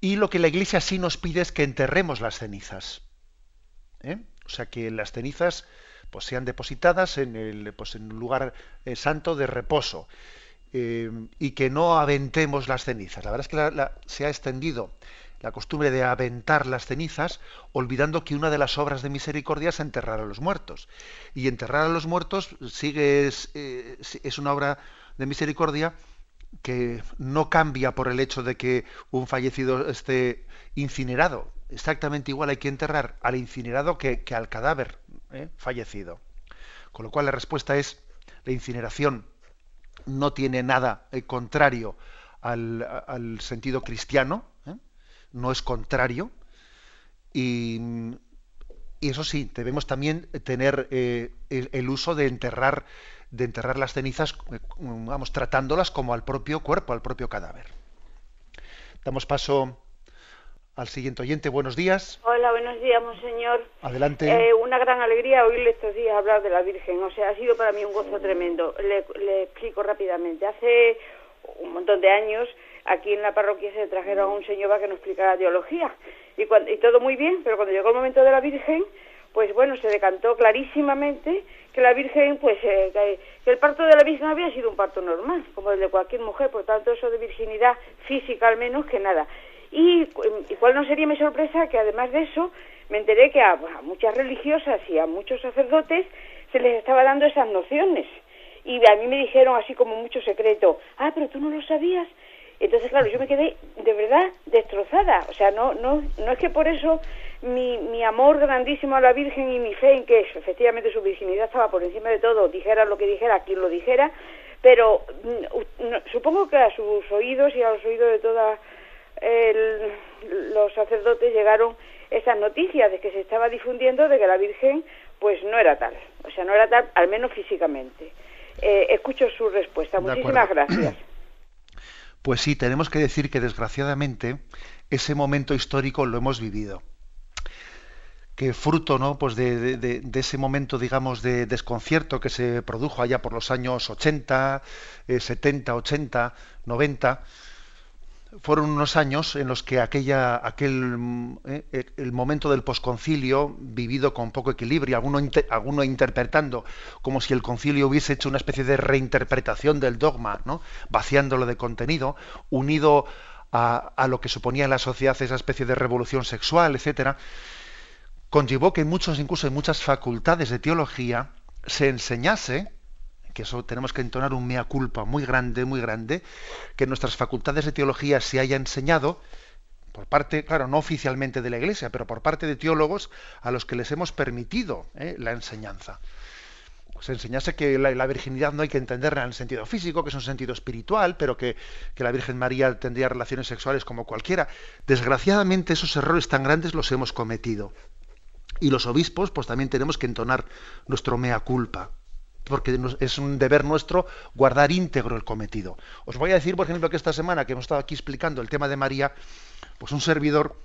y lo que la Iglesia sí nos pide es que enterremos las cenizas. ¿eh? O sea, que las cenizas pues, sean depositadas en, el, pues, en un lugar eh, santo de reposo eh, y que no aventemos las cenizas. La verdad es que la- se ha extendido la costumbre de aventar las cenizas, olvidando que una de las obras de misericordia es enterrar a los muertos. Y enterrar a los muertos sigue es, eh, una obra de misericordia que no cambia por el hecho de que un fallecido esté incinerado. Exactamente igual hay que enterrar al incinerado que, que al cadáver ¿eh? fallecido. Con lo cual la respuesta es la incineración no tiene nada eh, contrario al, sentido cristiano, ¿eh? no es contrario, y, eso sí, debemos también tener eh, el, el uso de enterrar, de enterrar las cenizas, vamos, tratándolas como al propio cuerpo, al propio cadáver. Damos paso al siguiente oyente. Buenos días. Hola, buenos días, monseñor. Adelante. Eh, una gran alegría oírle estos días hablar de la Virgen. O sea, ha sido para mí un gozo tremendo. Le, le explico rápidamente. Hace un montón de años, aquí en la parroquia se trajeron a un señor para que nos explicara teología. Y, cuando, y todo muy bien, pero cuando llegó el momento de la Virgen, pues bueno, se decantó clarísimamente que la Virgen, pues eh, que, que el parto de la Virgen había sido un parto normal, como el de cualquier mujer, por tanto eso de virginidad física al menos que nada. Y, y cuál no sería mi sorpresa que además de eso me enteré que a, muchas religiosas y a muchos sacerdotes se les estaba dando esas nociones. Y a mí me dijeron así como mucho secreto, ah, pero tú no lo sabías. Entonces, claro, yo me quedé de verdad destrozada. O sea, no, no, no es que por eso mi, mi amor grandísimo a la Virgen y mi fe en que efectivamente su virginidad estaba por encima de todo, dijera lo que dijera, quien lo dijera, pero mm, no, supongo que a sus oídos y a los oídos de todos los sacerdotes llegaron esas noticias de que se estaba difundiendo de que la Virgen pues no era tal, o sea, no era tal, al menos físicamente. Eh, escucho su respuesta. Muchísimas gracias. Pues sí, tenemos que decir que desgraciadamente ese momento histórico lo hemos vivido. Que fruto ¿no? pues de, de- de- de ese momento, digamos, de desconcierto que se produjo allá por los años 80, eh, 70, 80, 90, fueron unos años en los que aquella, aquel, mm, eh, el- momento del posconcilio, vivido con poco equilibrio, alguno, alguno interpretando como si el concilio hubiese hecho una especie de reinterpretación del dogma, ¿no? vaciándolo de contenido, unido a, a lo que suponía en la sociedad esa especie de revolución sexual, etcétera, conllevó que muchos, incluso en muchas facultades de teología, se enseñase que eso tenemos que entonar un mea culpa muy grande, muy grande, que en nuestras facultades de teología se haya enseñado, por parte, claro, no oficialmente de la Iglesia, pero por parte de teólogos a los que les hemos permitido eh, la enseñanza. Se enseñase que la, la virginidad no hay que entenderla en el sentido físico, que es un sentido espiritual, pero que, que la Virgen María tendría relaciones sexuales como cualquiera. Desgraciadamente esos errores tan grandes los hemos cometido. Y los obispos, pues también tenemos que entonar nuestro mea culpa porque es un deber nuestro guardar íntegro el cometido. Os voy a decir, por ejemplo, que esta semana que hemos estado aquí explicando el tema de María, pues un servidor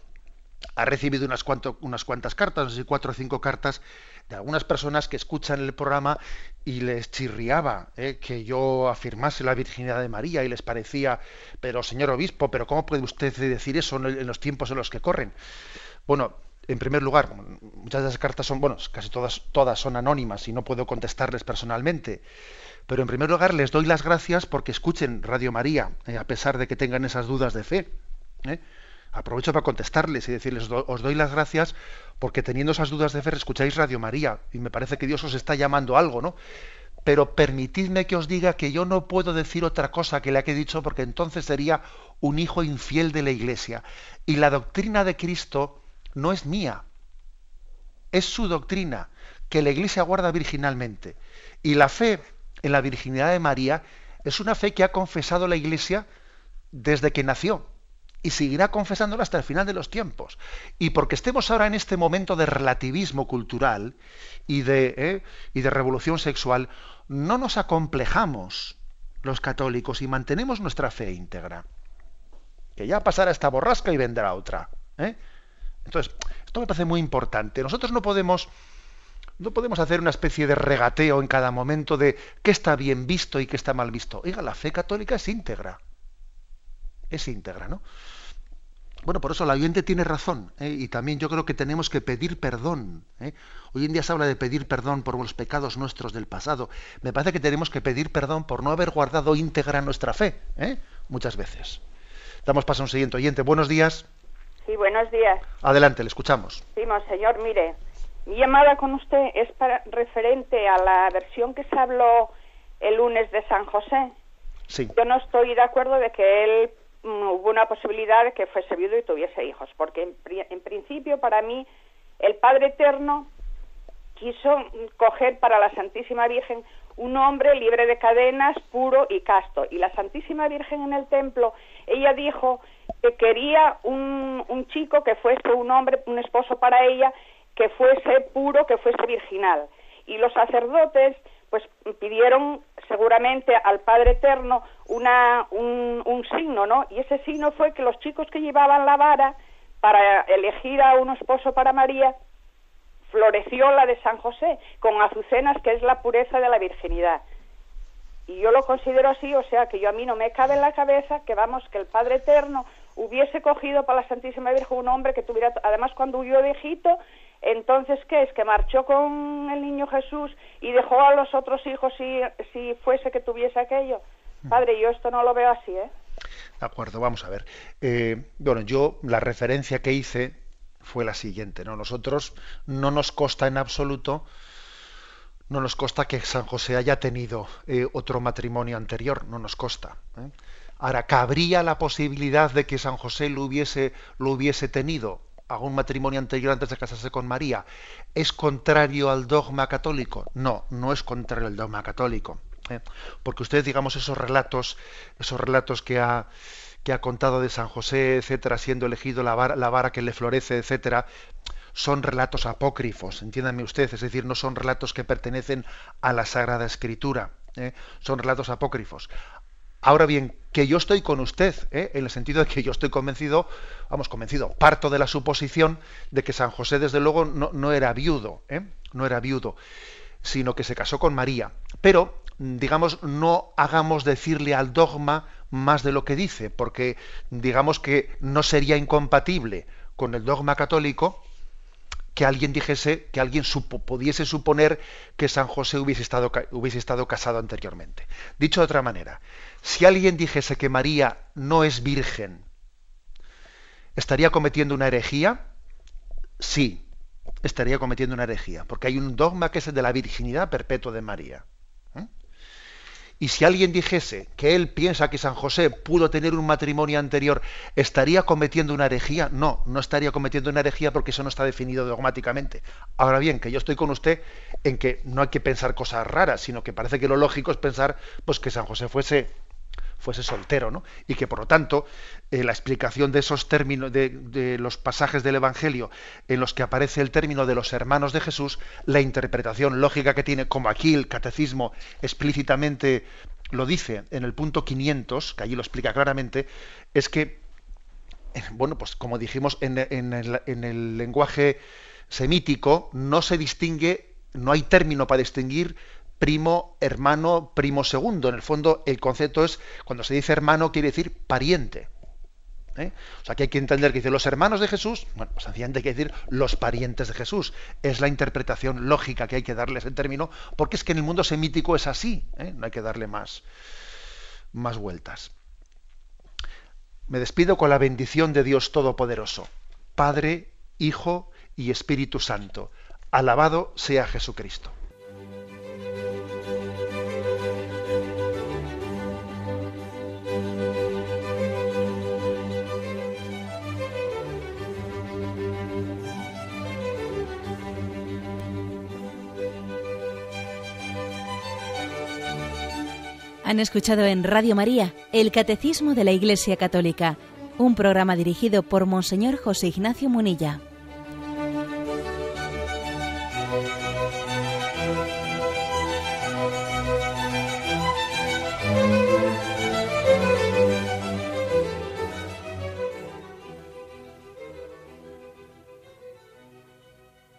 ha recibido unas, unas cuantas cartas, no sé cuatro o cinco cartas, de algunas personas que escuchan el programa y les chirriaba ¿eh? que yo afirmase la virginidad de María y les parecía, pero señor obispo, pero ¿cómo puede usted decir eso en los tiempos en los que corren? Bueno, en primer lugar, muchas de esas cartas son, bueno, casi todas, todas son anónimas y no puedo contestarles personalmente. Pero en primer lugar les doy las gracias porque escuchen Radio María, eh, a pesar de que tengan esas dudas de fe. ¿eh? Aprovecho para contestarles y decirles, os doy las gracias porque teniendo esas dudas de fe escucháis Radio María y me parece que Dios os está llamando algo, ¿no? pero permitidme que os diga que yo no puedo decir otra cosa que la que he dicho porque entonces sería un hijo infiel de la Iglesia. Y la doctrina de Cristo no es mía, es su doctrina, que la Iglesia guarda virginalmente. Y la fe en la virginidad de María es una fe que ha confesado la Iglesia desde que nació y seguirá confesándola hasta el final de los tiempos. Y porque estemos ahora en este momento de relativismo cultural y de, ¿eh? y de revolución sexual, no nos acomplejamos los católicos y mantenemos nuestra fe íntegra. Que ya pasará esta borrasca y vendrá otra. ¿eh? Entonces, esto me parece muy importante. Nosotros no podemos, no podemos hacer una especie de regateo en cada momento de qué está bien visto y qué está mal visto. Oiga, la fe católica es íntegra. Es íntegra, ¿no? Bueno, por eso la oyente tiene razón ¿eh? y también yo creo que tenemos que pedir perdón. ¿eh? Hoy en día se habla de pedir perdón por los pecados nuestros del pasado. Me parece que tenemos que pedir perdón por no haber guardado íntegra nuestra fe, ¿eh? muchas veces. Damos paso a un siguiente oyente. Buenos días. Sí, buenos días. Adelante, le escuchamos. Sí, monseñor, mire, mi llamada con usted es para, referente a la versión que se habló el lunes de San José. Sí. Yo no estoy de acuerdo de que él mm, hubo una posibilidad de que fuese viudo y tuviese hijos, porque en, pri- en principio para mí el Padre Eterno quiso mm, coger para la Santísima Virgen un hombre libre de cadenas, puro y casto. Y la Santísima Virgen en el templo, ella dijo que quería un, un chico que fuese un hombre, un esposo para ella, que fuese puro, que fuese virginal. Y los sacerdotes pues pidieron seguramente al Padre Eterno una, un, un signo, ¿no? Y ese signo fue que los chicos que llevaban la vara para elegir a un esposo para María, floreció la de San José con azucenas, que es la pureza de la virginidad. Y yo lo considero así, o sea, que yo a mí no me cabe en la cabeza que vamos, que el Padre Eterno hubiese cogido para la Santísima Virgen un hombre que tuviera, además cuando huyó de Egipto, entonces, ¿qué es? Que marchó con el niño Jesús y dejó a los otros hijos si, si fuese que tuviese aquello. Padre, yo esto no lo veo así, ¿eh? De acuerdo, vamos a ver. Eh, bueno, yo la referencia que hice fue la siguiente, ¿no? Nosotros no nos consta en absoluto, no nos consta que San José haya tenido eh, otro matrimonio anterior, no nos consta. ¿eh? Ahora, ¿cabría la posibilidad de que San José lo hubiese, tenido? algún matrimonio anterior antes de casarse con María, ¿es contrario al dogma católico? No, no es contrario al dogma católico. ¿eh? Porque ustedes, digamos, esos relatos, esos relatos que ha, contado de San José, etcétera, siendo elegido la vara, la vara que le florece, etcétera, son relatos apócrifos, entiéndame usted, es decir, no son relatos que pertenecen a la Sagrada Escritura, ¿eh? son relatos apócrifos. Ahora bien, que yo estoy con usted, ¿eh? en el sentido de que yo estoy convencido, vamos, convencido, parto de la suposición de que San José, desde luego, no, era viudo, ¿eh? no era viudo, sino que se casó con María. Pero, digamos, no hagamos decirle al dogma más de lo que dice, porque digamos que no sería incompatible con el dogma católico que alguien dijese, que alguien supo, pudiese suponer que San José hubiese estado, hubiese estado casado anteriormente. Dicho de otra manera, si alguien dijese que María no es virgen, ¿estaría cometiendo una herejía? Sí, estaría cometiendo una herejía, porque hay un dogma que es el de la virginidad perpetua de María. ¿eh? Y si alguien dijese que él piensa que San José pudo tener un matrimonio anterior, ¿estaría cometiendo una herejía? No, no estaría cometiendo una herejía porque eso no está definido dogmáticamente. Ahora bien, que yo estoy con usted en que no hay que pensar cosas raras, sino que parece que lo lógico es pensar pues, que San José fuese fuese soltero, ¿no? Y que por lo tanto eh, la explicación de esos términos, de, de, los pasajes del Evangelio en los que aparece el término de los hermanos de Jesús, la interpretación lógica que tiene, como aquí el catecismo explícitamente lo dice en el punto 500, que allí lo explica claramente, es que, bueno, pues como dijimos en el lenguaje semítico, no se distingue, no hay término para distinguir primo, hermano, primo segundo. En el fondo, el concepto es, cuando se dice hermano, quiere decir pariente. ¿eh? O sea, que hay que entender que dice los hermanos de Jesús, bueno, pues sencillamente hay que decir los parientes de Jesús. Es la interpretación lógica que hay que darle a ese término, porque es que en el mundo semítico es así, ¿eh? no hay que darle más, más vueltas. Me despido con la bendición de Dios Todopoderoso, Padre, Hijo y Espíritu Santo. Alabado sea Jesucristo. Han escuchado en Radio María el Catecismo de la Iglesia Católica, un programa dirigido por Monseñor José Ignacio Munilla.